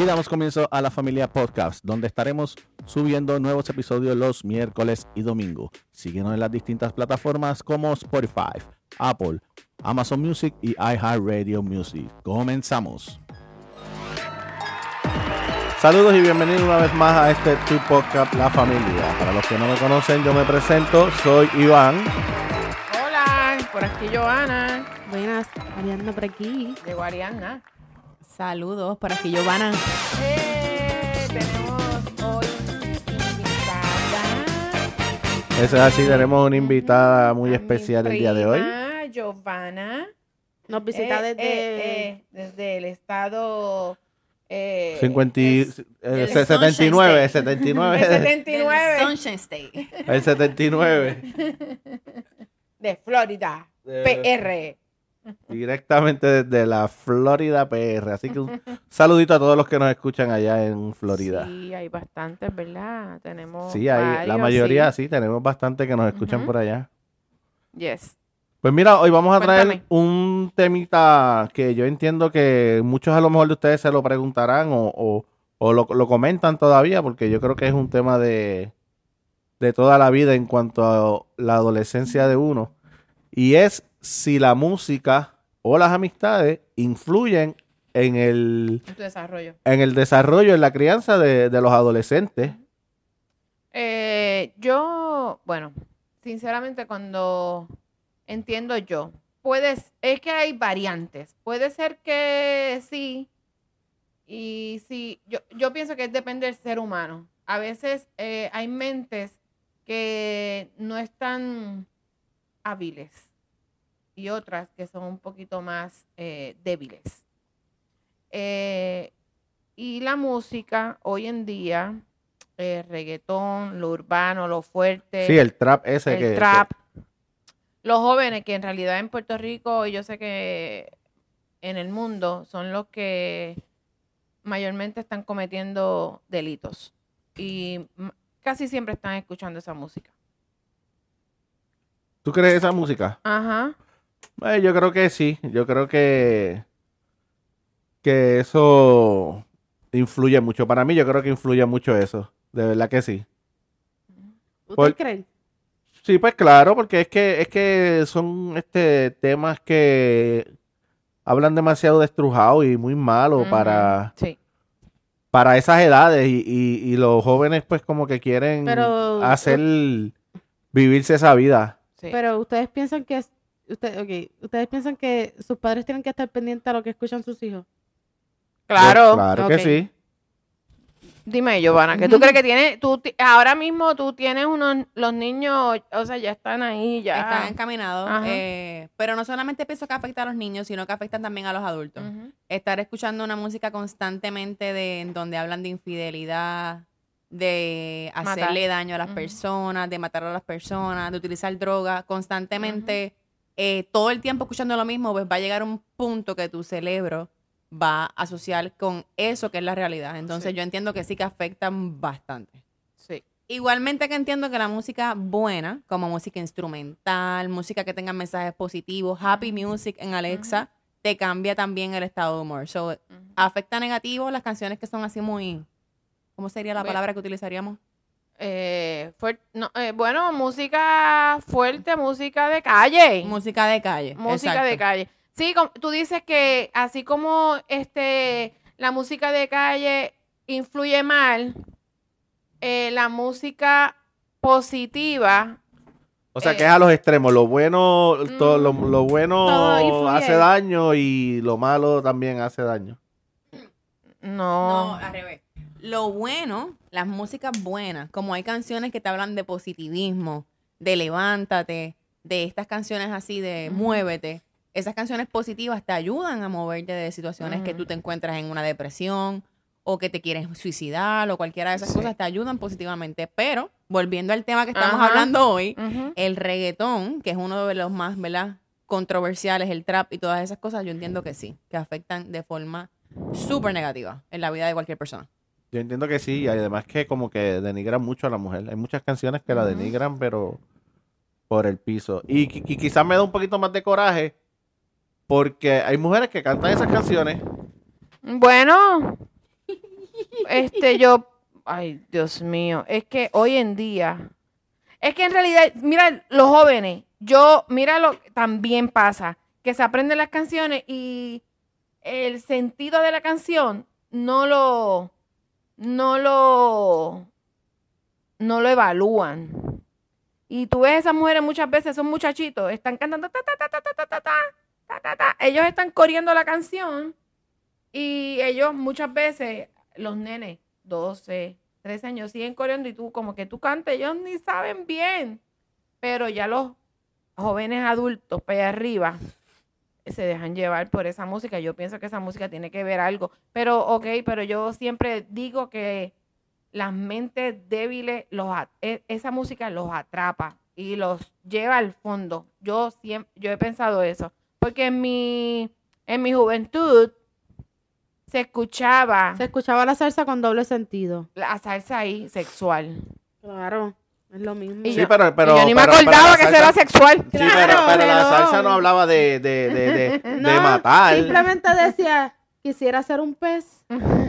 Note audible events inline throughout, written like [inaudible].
Y damos comienzo a la familia podcast, donde estaremos subiendo nuevos episodios los miércoles y domingo. Síguenos en las distintas plataformas como Spotify, Apple, Amazon Music y iHeartRadio Music. Comenzamos. Saludos y bienvenidos una vez más a este Tu Podcast La Familia. Para los que no me conocen, yo me presento, soy Iván. Hola, por aquí Joana, Buenas, Ariana por aquí. de Guariana. Saludos, por aquí Giovanna. Eh, tenemos hoy invitada. Eso es así, tenemos una invitada muy especial el día de hoy. Giovanna. Nos visita Eh, desde... eh, eh, desde el estado... Eh, 50 y- es- eh, del 79, Sunshine 79, el del 79 Sunshine State. el 79. de Florida, De- PR. Directamente desde la Florida PR. Así que un saludito a todos los que nos escuchan allá en Florida. Sí, hay bastantes, ¿verdad? Tenemos Sí, hay, la mayoría sí. sí, tenemos bastante que nos escuchan por allá. Yes. Pues mira, hoy vamos a traer Cuéntame. un temita que yo entiendo que muchos a lo mejor de ustedes se lo preguntarán o, o- o lo, lo comentan todavía, porque yo creo que es un tema de, de toda la vida en cuanto a la adolescencia de uno. Y es si la música o las amistades influyen en el, En desarrollo. en el desarrollo, en la crianza de, de los adolescentes. Eh, yo, bueno, sinceramente cuando entiendo yo, puedes, es que hay variantes. Puede ser que sí, y sí, yo, yo pienso que depende del ser humano. A veces eh, hay mentes que no están hábiles y otras que son un poquito más eh, débiles. Eh, y la música hoy en día, el reggaetón, lo urbano, lo fuerte, Sí, el trap ese el que... trap, los jóvenes que en realidad en Puerto Rico y yo sé que en el mundo son los que mayormente están cometiendo delitos y casi siempre están escuchando esa música. ¿Tú crees esa música? Ajá. Eh, yo creo que sí, yo creo que que eso influye mucho. Para mí yo creo que influye mucho eso, de verdad que sí. ¿Ustedes Por- creen? Sí, pues claro, porque es que es que son este temas que hablan demasiado destrujados y muy malos Ujú. para Sí. para esas edades y, y- y los jóvenes pues como que quieren Pero- hacer vivirse esa vida. sí. Pero ustedes piensan que... Usted, ok, ustedes piensan que sus padres tienen que estar pendientes a lo que escuchan sus hijos. claro. Claro que sí. Dime, Giovanna, que tú [laughs] crees que tiene, tú ti- ahora mismo tú tienes unos, los niños, o sea, ya están ahí, ya. Están encaminados. Eh, pero no solamente pienso que afecta a los niños, sino que afecta también a los adultos. Estar escuchando una música constantemente de en donde hablan de infidelidad, de Matar. hacerle daño a las personas, de matar a las personas, de utilizar droga, constantemente, eh, todo el tiempo escuchando lo mismo, pues va a llegar un punto que tu cerebro va a asociar con eso que es la realidad. Entonces Sí. yo entiendo que sí que afectan bastante. Sí. Igualmente que entiendo que la música buena, como música instrumental, música que tenga mensajes positivos, happy music en Alexa, te cambia también el estado de humor. So, Ujú. afecta negativo las canciones que son así muy, ¿cómo sería la palabra que utilizaríamos? Eh, no, eh, bueno, música fuerte, música de calle. Música de calle. música de calle. Sí, tú dices que así como este la música de calle influye mal, eh, la música positiva, O sea, Eh, que es a los extremos. Lo bueno, todo, lo, mm, lo bueno hace daño y lo malo también hace daño. no. No, al revés. Lo bueno, las músicas buenas, como hay canciones que te hablan de positivismo, de levántate, de estas canciones así de muévete, esas canciones positivas te ayudan a moverte de situaciones que tú te encuentras en una depresión o que te quieres suicidar o cualquiera de esas Sí. cosas te ayudan positivamente. Pero, volviendo al tema que estamos Ajá. hablando hoy, el reggaetón, que es uno de los más, ¿verdad? controversiales, el trap y todas esas cosas, yo entiendo que sí, que afectan de forma súper negativa en la vida de cualquier persona. Yo entiendo que sí, y además que como que denigran mucho a la mujer. Hay muchas canciones que la denigran, pero por el piso. Y, qui- qui- quizás me da un poquito más de coraje, porque hay mujeres que cantan esas canciones Bueno, este, yo, ay, Dios mío, es que hoy en día, es que en realidad, mira, los jóvenes, yo, mira lo que también pasa, que se aprenden las canciones y el sentido de la canción no lo, no lo, no lo evalúan. Y tú ves esas mujeres muchas veces, son muchachitos, están cantando ta ta ta ta ta ta ta ta, ta. Ellos están corriendo la canción y ellos muchas veces, los nenes, 12, 13 años, siguen corriendo y tú como que tú cantes, ellos ni saben bien. Pero ya los jóvenes adultos, para allá arriba, se dejan llevar por esa música. Yo pienso que esa música tiene que ver algo. Pero, ok, pero yo siempre digo que las mentes débiles, los, e- esa música los atrapa y los lleva al fondo. Yo siempre, yo he pensado eso. Porque en mi, en mi juventud se escuchaba Se escuchaba la salsa con doble sentido. la salsa ahí sexual. Claro, es lo mismo. Y Sí, yo- pero, pero, y yo ni me pero- acordaba que eso salsa- era sexual. Sí, pero, Claro, pero la salsa no hablaba de, de, de, de, [laughs] matar. Simplemente decía, quisiera ser un pez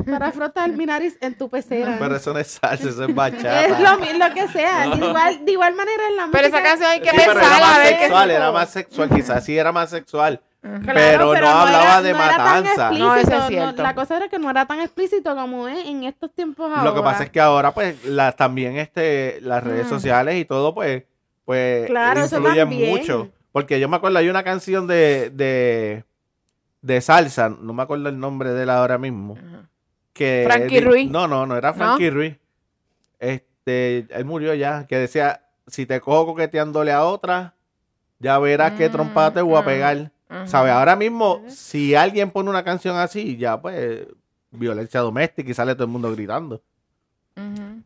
para [laughs] frotar mi nariz en tu pecera. Pero eso no es salsa, eso es bachata. es lo, lo que sea. De, igual, de igual manera en la Pero música. esa canción hay que Sí, pero era más sexual, era más sexual, quizás sí era más sexual. Claro, pero no hablaba de no era tan matanza. No, eso es no, cierto. la cosa era que no era tan explícito como es en estos tiempos ahora. Lo que pasa es que ahora, pues, la, también este, las redes Mm. sociales y todo, pues, pues Claro, influyen mucho. Porque yo me acuerdo, hay una canción de, de, de salsa, no me acuerdo el nombre de él ahora mismo. Ajá. Que Frankie Ruiz. No, no, no era Frankie Ruiz. Este, él murió ya, que decía, si te cojo coqueteándole a otra, ya verás qué Mm, trompada te voy a pegar. Ajá. ¿Sabes? Ahora mismo, si alguien pone una canción así, ya pues, violencia doméstica y sale todo el mundo gritando.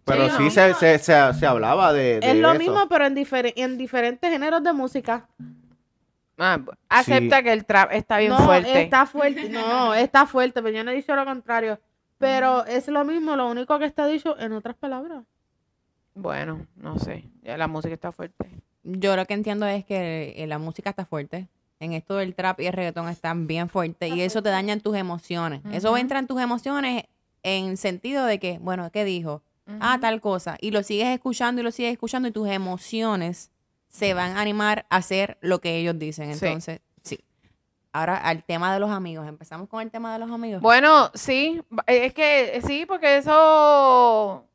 Pero sí, no. se, se, se, se hablaba de, de es lo eso. mismo, pero en, difere- en diferentes géneros de música. Ah, acepta Sí. que el trap está bien no, fuerte. está fuerte. No, está fuerte, pero yo no he dicho lo contrario. Pero es lo mismo, lo único que está dicho en otras palabras. Bueno, no sé. Ya la música está fuerte. Yo lo que entiendo es que eh, la música está fuerte. En esto del trap y el reggaetón están bien fuertes y eso te daña en tus emociones. Eso entra en tus emociones en sentido de que, bueno, ¿qué dijo? Ah, tal cosa. Y lo sigues escuchando y lo sigues escuchando y tus emociones se van a animar a hacer lo que ellos dicen. Entonces, sí. Ahora al tema de los amigos. Empezamos con el tema de los amigos. Bueno, sí. ba- Es que sí, porque eso.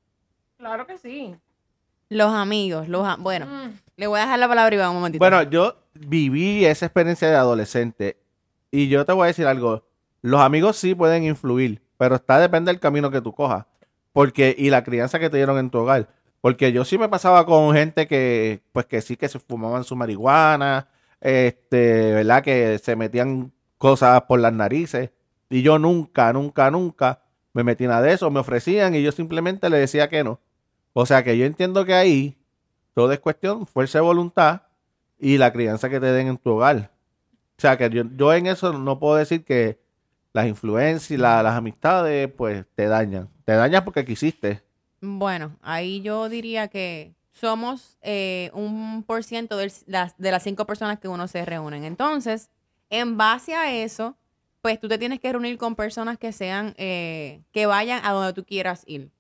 Claro que sí. Los amigos, los a- bueno, Mm. le voy a dejar la palabra Iván un momentito. Bueno, yo viví esa experiencia de adolescente y yo te voy a decir algo. Los amigos sí pueden influir, pero está depende del camino que tú cojas. Porque, y la crianza que te dieron en tu hogar. Porque yo sí me pasaba con gente que, pues que sí que se fumaban su marihuana, este, ¿verdad? Que se metían cosas por las narices. Y yo nunca, nunca, nunca me metí nada de eso. Me ofrecían y yo simplemente le decía que no. O sea que yo entiendo que ahí todo es cuestión, fuerza de voluntad y la crianza que te den en tu hogar. O sea que yo, yo en eso no puedo decir que las influencias y la- las amistades pues te dañan. Te dañan porque quisiste. Bueno, ahí yo diría que somos eh, un por ciento del- las- de las cinco personas que uno se reúnen. Entonces, en base a eso, pues tú te tienes que reunir con personas que sean, eh, que vayan a donde tú quieras ir.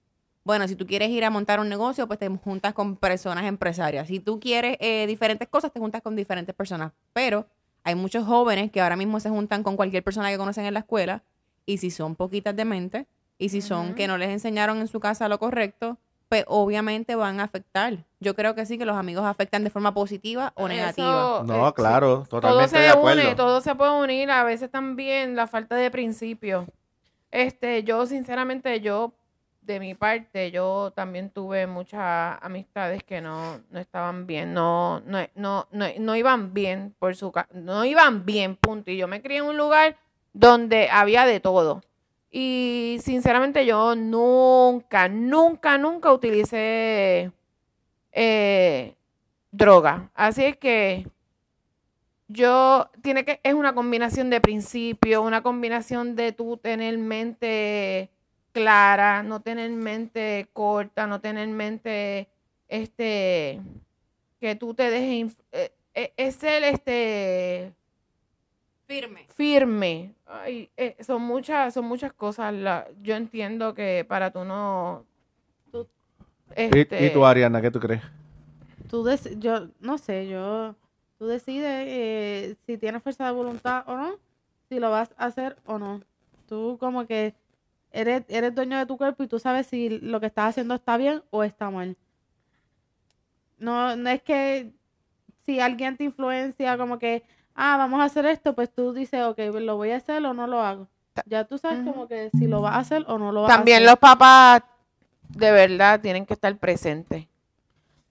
Bueno, si tú quieres ir a montar un negocio, pues te juntas con personas empresarias. Si tú quieres eh, diferentes cosas, te juntas con diferentes personas. Pero hay muchos jóvenes que ahora mismo se juntan con cualquier persona que conocen en la escuela y si son poquitas de mente y si son que no les enseñaron en su casa lo correcto, pues obviamente van a afectar. Yo creo que sí que los amigos afectan de forma positiva o negativa. Eso, No, eh, claro, totalmente todo de se acuerdo. une, todo se puede unir, a veces también la falta de principio. Este, yo sinceramente, yo de mi parte, yo también tuve muchas amistades que no, no estaban bien, no, no, no, no, no iban bien por su no iban bien, punto. Y yo me crié en un lugar donde había de todo. Y sinceramente yo nunca, nunca, nunca utilicé eh, droga. Así es que yo tiene que es una combinación de principios, una combinación de tú tener mente clara, no tener mente corta, no tener mente este que tú te dejes inf- eh, eh, es el este Firme. firme. Ay, eh, son muchas, son muchas cosas. La, yo entiendo que para tú no. tú- ¿Y, este, y tú, Ariana, qué tú crees? Tú dec- yo no sé, yo tú decides eh, si tienes fuerza de voluntad o no, si lo vas a hacer o no. Tú como que eres eres dueño de tu cuerpo y tú sabes si lo que estás haciendo está bien o está mal. No no es que si alguien te influencia como que ah, vamos a hacer esto, pues tú dices, ok, pues lo voy a hacer o no lo hago. Ya tú sabes como que si lo vas a hacer o no lo vas a También hacer. los papás de verdad tienen que estar presentes.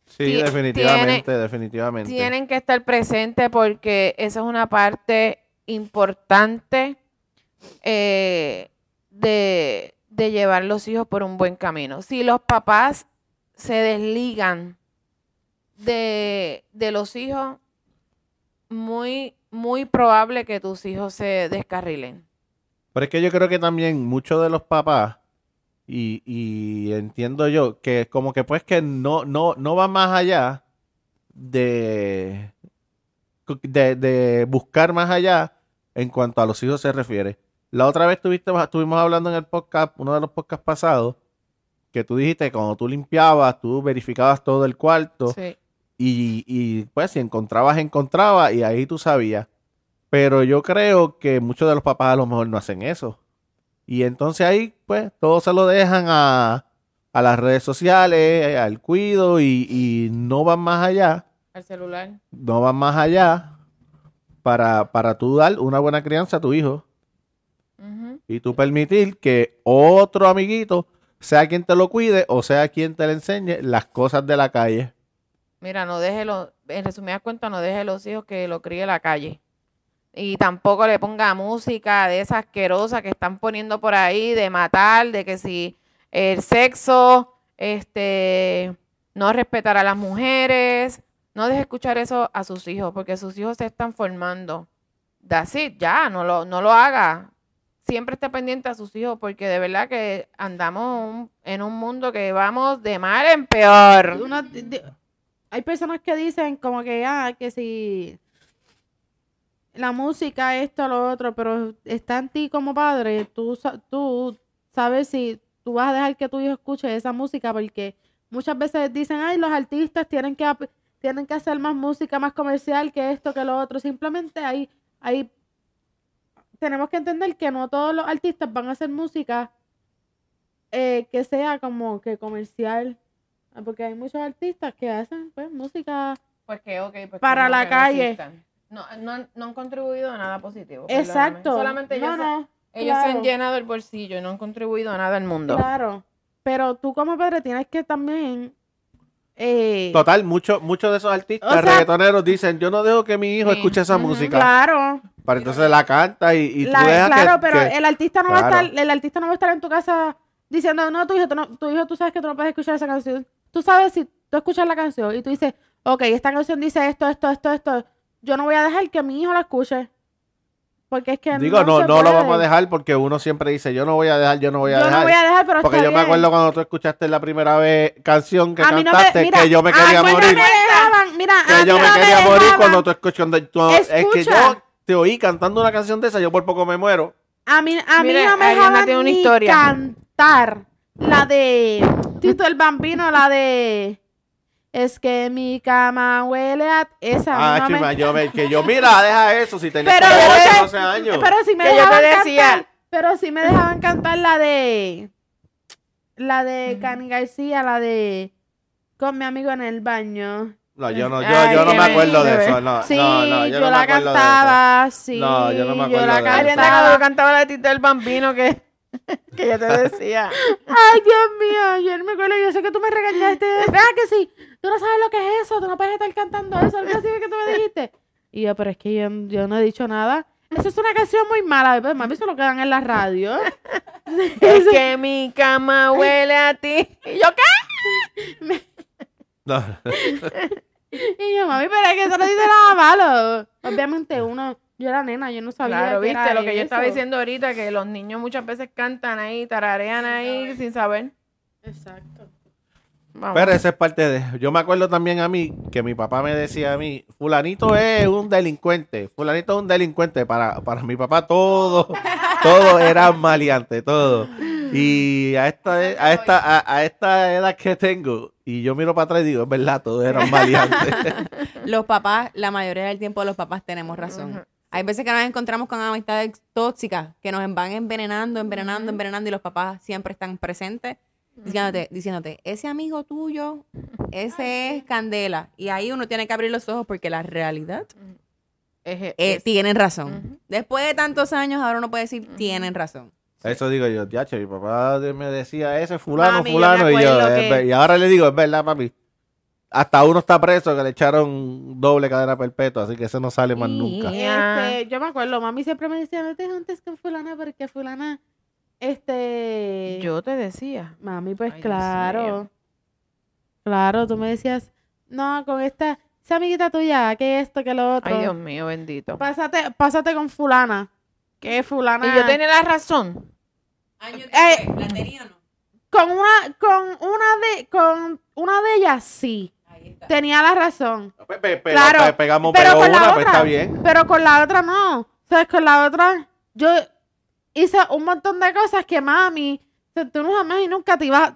Sí, Ti- definitivamente, definitivamente. Tienen que estar presentes porque esa es una parte importante eh, de, de llevar los hijos por un buen camino. Si los papás se desligan de, de los hijos, muy, muy probable que tus hijos se descarrilen. Pero es que yo creo que también muchos de los papás, y, y entiendo yo, que como que pues que no, no, no va más allá de, de, de buscar más allá en cuanto a los hijos se refiere. La otra vez tuviste, estuvimos hablando en el podcast, uno de los podcasts pasados, que tú dijiste que cuando tú limpiabas, tú verificabas todo el cuarto. Sí. Y, y, pues si encontrabas, encontrabas y ahí tú sabías. Pero yo creo que muchos de los papás a lo mejor no hacen eso. Y entonces ahí pues todo se lo dejan a, a las redes sociales, al cuido y, y no van más allá, Al celular. no van más allá para, para tú dar una buena crianza a tu hijo. Y tú permitir que otro amiguito sea quien te lo cuide o sea quien te le enseñe las cosas de la calle. Mira, no deje los, en resumidas cuentas, no deje los hijos que lo críe la calle. Y tampoco le ponga música de esa asquerosa que están poniendo por ahí, de matar, de que si el sexo, este, no respetar a las mujeres. No deje escuchar eso a sus hijos, porque sus hijos se están formando. That's it, ya, no lo, no lo haga. Siempre esté pendiente a sus hijos, porque de verdad que andamos en un mundo que vamos de mal en peor. Hay personas que dicen como que, ah, que si la música, esto, lo otro, pero está en ti como padre, tú, tú sabes si tú vas a dejar que tu hijo escuche esa música, porque muchas veces dicen, ay, los artistas tienen que, tienen que hacer más música, más comercial que esto, que lo otro, simplemente hay, hay, tenemos que entender que no todos los artistas van a hacer música eh, que sea como que comercial. Ah, Porque hay muchos artistas que hacen pues música. Pues que, ok, pues Para que la que no calle. existan. No, no, han- no han contribuido a nada positivo. Exacto. Solamente ellos, no, se- ellos se han llenado el bolsillo y no han contribuido a nada al mundo. Claro. Pero tú como padre tienes que también eh, Total, muchos muchos de esos artistas O sea- reggaetoneros dicen, yo no dejo que mi hijo Sí. escuche esa música. claro, Para entonces la canta y, y tú la- dejas que- claro, pero que- el artista no va a estar, el artista no va a estar en tu casa diciendo, no, tu hijo, tú no- tu hijo, tú sabes que tú no puedes escuchar esa canción. Tú sabes si tú escuchas la canción y tú dices, ok, esta canción dice esto, esto, esto, esto. Yo no voy a dejar que mi hijo la escuche. Porque es que Digo, no, se no lo vamos a dejar porque uno siempre dice, yo no voy a dejar, yo no voy a Yo dejar. no voy a dejar, pero porque está yo me acuerdo cuando tú escuchaste la primera vez canción que A mí no me- cantaste, mira, que yo me quería no morir. me dejaban, mira, a Que yo no me quería morir cuando tú escuchando. tú- es que yo te oí cantando una canción de esa, yo por poco me muero. A mí, a mí Mire, no me dejaban tiene una ni historia. cantar la de Tito el Bambino, la de Es que mi cama huele a... Esa Ah, no me- chima, yo me, que yo, mira, deja eso, si tenías Pero como yo 8, sé- 12 años. Pero si me Que yo te dejaban decía. cantar... Pero si me dejaban cantar la de... La de Ujú. Cani García, la de... Con mi amigo en el baño. No, yo no, yo, Ay, yo no me acuerdo de eso. No, Sí, no, no, yo, yo, no me la de eso. cantaba, sí. No, yo no me acuerdo la de eso. Ariana cantaba. cuando cantaba la tita del bambino que, [laughs] que yo te decía. Ay, Dios mío, ayer me acuerdo, yo sé que tú me regañaste. [laughs] Vea que sí, tú no sabes lo que es eso, tú no puedes estar cantando eso, algo así que tú me dijiste. Y yo, pero es que yo, yo no he dicho nada. Eso es una canción muy mala, pues, mami, se lo quedan en la radio. [laughs] Es que mi cama huele a ti. [laughs] ¿Y yo qué? No. [laughs] Y yo, mami, pero es que eso no dice nada malo. Obviamente uno, yo era nena, yo no sabía Claro, que viste era lo que yo estaba eso. diciendo ahorita, que los niños muchas veces cantan ahí, tararean ahí sin saber. Exacto. Vamos. Pero esa es parte de. Yo me acuerdo también a mí que mi papá me decía a mí: Fulanito es un delincuente. Fulanito es un delincuente. Para, para mi papá, todo, [laughs] todo era maleante, todo. Y a esta, a esta, a, a esta edad que tengo, y yo miro para atrás y digo: es verdad, todos eran maleantes. [laughs] Los papás, la mayoría del tiempo los papás tenemos razón. Hay veces que nos encontramos con amistades tóxicas que nos van envenenando, envenenando, envenenando y los papás siempre están presentes diciéndote, diciéndote, ese amigo tuyo, ese es Candela. Y ahí uno tiene que abrir los ojos porque la realidad Es- eh, es- tienen razón. Después de tantos años, ahora uno puede decir, tienen razón. Eso digo yo, ya, mi papá me decía ese fulano, Mami, fulano, y yo, y ahora le digo, es verdad, papi. Hasta uno está preso que le echaron doble cadena perpetua, así que ese no sale más Sí. nunca. Este, yo me acuerdo, mami siempre me decía, no te juntes con fulana porque fulana, este... Yo te decía. Mami, pues Ay, claro. Claro, tú me decías, no, con esta, esa amiguita tuya, que esto, que lo otro. Ay, Dios mío, bendito. Pásate, pásate con fulana. Que fulana. Y yo tenía la razón. Años Eh, después, ¿la tenía o no? Con una, con una de, con una de ellas sí. Ahí está. Tenía la razón. Pe- pe- pe- Claro, pe- pegamos pero pegó con la una, pues otra- está bien. Pero con la otra no. O sea, con la otra, yo hice un montón de cosas que mami, tú no jamás y nunca te ibas,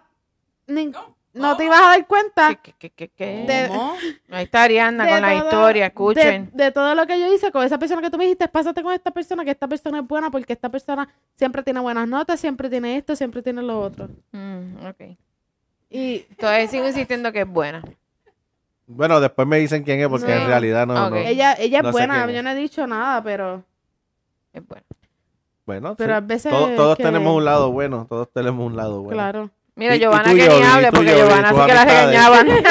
ni- no te ibas a dar cuenta ¿Qué, qué, qué, qué? De- ¿Cómo? [laughs] Ahí está Ariana con la historia, escuchen. de todo lo que yo hice con esa persona que tú me dijiste, pásate con esta persona, que esta persona es buena porque esta persona siempre tiene buenas notas, siempre tiene esto, siempre tiene lo otro. Mm, ok. Y [laughs] Todavía sigo insistiendo que es buena. Bueno, después me dicen quién es, porque en realidad no, Ok. no. ella, ella es buena, yo no he dicho nada, pero, Es buena. Bueno, pero sí. a veces todos, todos que- tenemos un lado bueno, todos tenemos un lado bueno. Claro. Mira, Y- Giovanna que ni hable porque Giovanna sí que la regañaban. [laughs] [laughs]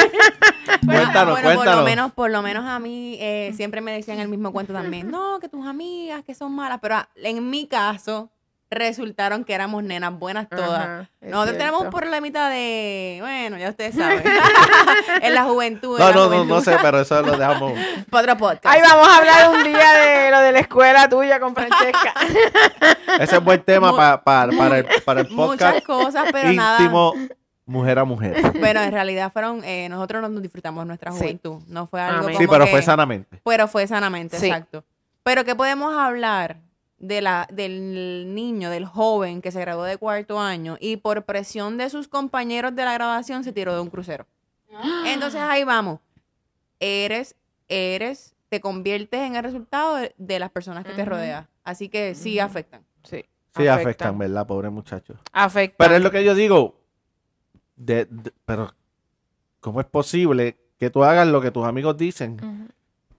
Bueno, Cuéntanos, bueno, por cuéntanos. lo menos, por lo menos a mí eh, siempre me decían el mismo cuento también. No, que tus amigas que son malas, pero ah, en mi caso resultaron que éramos nenas buenas todas. Ajá, Nosotros tenemos un problemita de, bueno, ya ustedes saben, [laughs] [laughs] en la juventud. en No, la no, no, juventud. no sé, pero eso lo dejamos. [laughs] Para otro podcast. Ay, vamos a hablar un día de lo de la escuela tuya con Francesca. Ese es buen tema Mu- pa- pa- para, el, para el Muchas podcast cosas, pero nada. íntimo mujer a mujer. Pero en realidad fueron, eh, nosotros nos disfrutamos nuestra Sí. juventud. No fue algo Amén. como Sí, pero que- fue sanamente. Pero fue sanamente, Sí. exacto. Pero ¿qué podemos hablar de la, del niño, del joven que se graduó de cuarto año y por presión de sus compañeros de la graduación se tiró de un crucero? Entonces ahí vamos. Eres, eres, te conviertes en el resultado de, de las personas que te rodean. Así que sí afectan. Sí. Sí, afectan, ¿verdad? Pobre muchacho. Afectan. Pero es lo que yo digo. de- de- pero, ¿cómo es posible que tú hagas lo que tus amigos dicen?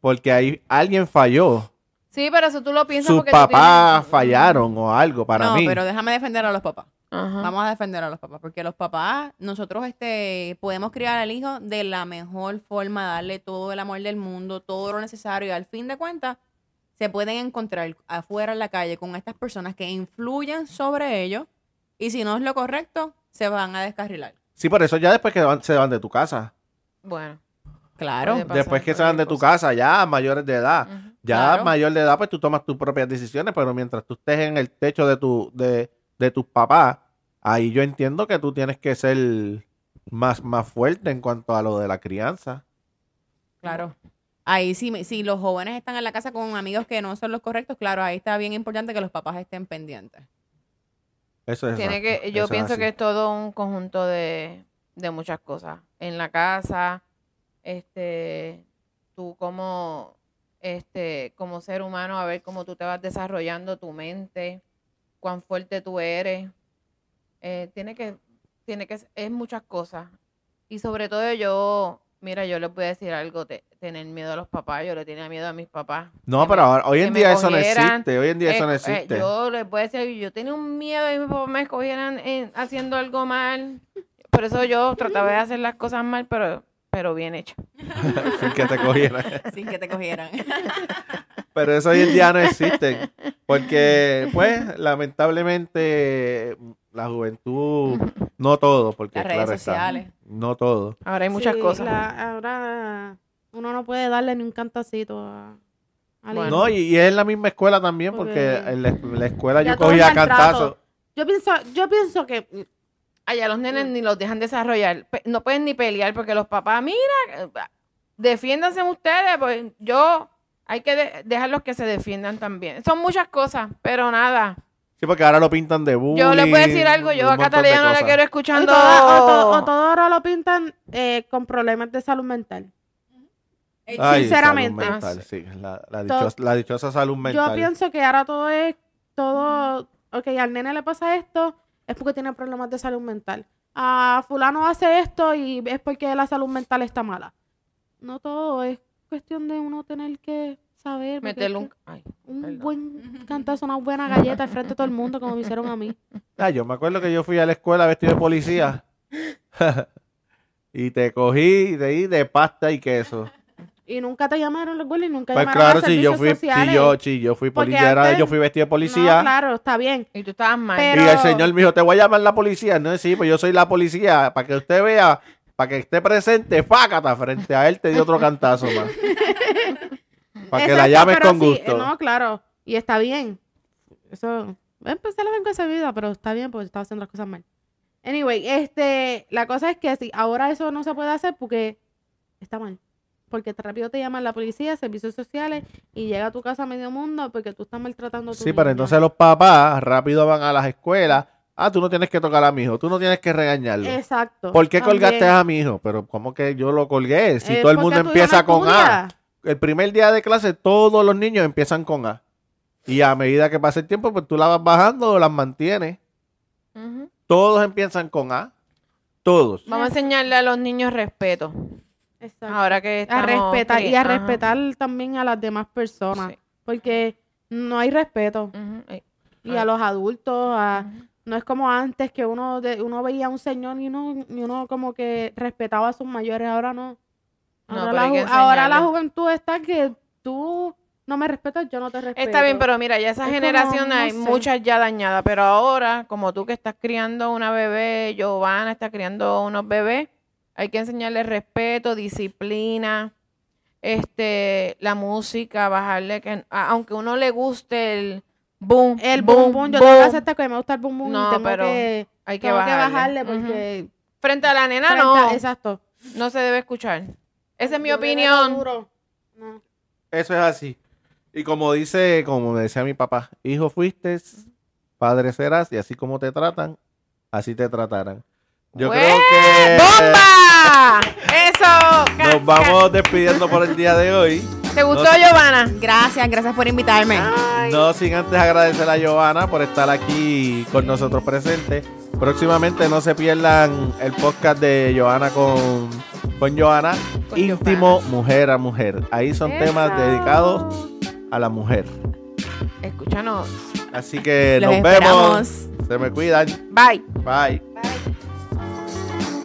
Porque ahí alguien falló. Sí, pero eso tú lo piensas Sus porque papás tienes- fallaron o algo para no, mí. pero déjame defender a los papás. Ajá. Vamos a defender a los papás, porque los papás, nosotros este, podemos criar al hijo de la mejor forma, darle todo el amor del mundo, todo lo necesario, y al fin de cuentas, se pueden encontrar afuera en la calle con estas personas que influyen sobre ellos, y si no es lo correcto, se van a descarrilar. Sí, por eso ya después que van- se van de tu casa. Bueno. Claro. Pasar Después que se van de tu casa, ya mayores de edad. Ya Claro. mayor de edad, pues tú tomas tus propias decisiones, pero mientras tú estés en el techo de tu, de, de tus papás, ahí yo entiendo que tú tienes que ser más, más fuerte en cuanto a lo de la crianza. Claro. Ahí sí, si los jóvenes están en la casa con amigos que no son los correctos, claro, ahí está bien importante que los papás estén pendientes. Eso es Tiene exacto, que, yo eso pienso que es todo un conjunto de, de muchas cosas. En la casa, este, tú como, este, como ser humano, a ver cómo tú te vas desarrollando tu mente, cuán fuerte tú eres. Eh, tiene que, tiene que, es muchas cosas. Y sobre todo yo, mira, yo les voy a decir algo, te- tener miedo a los papás, yo le tenía miedo a mis papás. No, pero me- ahora, hoy en día eso no existe. Hoy en día eso no eh, eh, existe. yo les voy a decir, yo tenía un miedo y mis papás me escogieran en- haciendo algo mal. Por eso yo trataba de hacer las cosas mal, pero, pero bien hecho. [laughs] Sin que te cogieran. [laughs] Sin que te cogieran. [laughs] Pero eso hoy en día no existe. Porque, pues, lamentablemente, la juventud, no todo, porque Las redes claro está, sociales. no todo. Ahora hay muchas Sí, cosas. la- ahora uno no puede darle ni un cantacito a, Bueno. No, y, y es en la misma escuela también, porque Porque en la, la escuela ya yo cogía cantazos. Yo pienso, yo pienso que allá los nenes ni los dejan desarrollar. No pueden ni pelear porque los papás, mira, eh, defiéndanse ustedes, pues yo hay que de- dejarlos que se defiendan también. Son muchas cosas, pero nada. Sí, porque ahora lo pintan de bullying. Yo voy a decir algo, yo a Catalina no la quiero O escuchando. todo, o todo- o todo ahora lo pintan eh, con problemas de salud mental. Ay, sinceramente. salud mental, sí, la, la Todo- dichosa, la dichosa salud mental. Yo pienso que ahora todo es, todo, ok, al nene le pasa esto, es porque tiene problemas de salud mental. A fulano hace esto y es porque la salud mental está mala. No todo, es cuestión de uno tener que saber. Meterle un... ay, buen cantazo, una buena galleta al frente de todo el mundo, como me hicieron a mí. [laughs] Ah, yo me acuerdo que yo fui a la escuela vestido de policía. [laughs] [laughs] y te cogí de ahí de pasta y queso. Y nunca te llamaron los y nunca Pues llamaron claro, a si yo fui, si sociales. yo, si yo fui policía, era- antes- yo fui vestido de policía. No, claro, está bien. Y tú estabas mal. Pero- Y el señor me dijo, te voy a llamar la policía. No, sí, pues yo soy la policía. Para que usted vea, para que esté presente, fácata, frente a él te dio otro cantazo más. [laughs] para que la llames con sí, gusto. eh, no, claro. Y está bien. Eso. Empecé la vengo esa vida, pero está bien porque estaba haciendo las cosas mal. Anyway, este, la cosa es que si ahora eso no se puede hacer porque está mal. Porque rápido te llaman la policía, servicios sociales y llega a tu casa medio mundo porque tú estás maltratando a tu Sí, pero entonces los papás rápido van a las escuelas. Ah, tú no tienes que tocar a mi hijo, tú no tienes que regañarlo. Exacto. ¿Por qué colgaste a mi hijo? Pero ¿cómo que yo lo colgué? Si Eh, todo el mundo empieza no con A. El primer día de clase todos los niños empiezan con A. Y a medida que pasa el tiempo, pues tú la vas bajando o las mantienes. Todos empiezan con A. Todos. Vamos a enseñarle a los niños respeto. Exacto. Ahora que a estamos respetar cri- y a Ajá. respetar también a las demás personas. Sí. Porque no hay respeto. Ay, Y a los adultos, a, no es como antes que uno de, uno veía a un señor y uno, y uno como que respetaba a sus mayores, ahora no. Ahora, la, ju- ahora juventud está que tú no me respetas, yo no te respeto. Está bien, pero mira, ya esa Es generación no hay sé. muchas ya dañadas, pero ahora, como tú que estás criando una bebé, Giovanna está criando unos bebés, hay que enseñarle respeto, disciplina, este, la música, bajarle que, a- aunque uno le guste el boom, El boom, boom boom, yo tengo que aceptar que me gusta el boom boom No, y tengo pero que, hay que tengo que bajarle, porque... frente a la nena frente no, a- exacto. no se debe escuchar. Esa es mi Yo opinión. No. Eso es así. Y como dice, como me decía mi papá, hijo fuiste, padre serás, y así como te tratan, así te tratarán. Yo ¡Bue- creo que ¡Bomba! Eso. nos vamos despidiendo por el día de hoy. ¿Te gustó, No- Giovanna? Gracias, gracias por invitarme. No sin antes agradecer a Giovanna por estar aquí con nosotros presente. Próximamente no se pierdan el podcast de Giovanna con, con Giovanna, Con íntimo mujer a mujer. Ahí son temas dedicados a la mujer. Escúchanos. Así que Los nos vemos. Se me cuidan. Bye. Bye.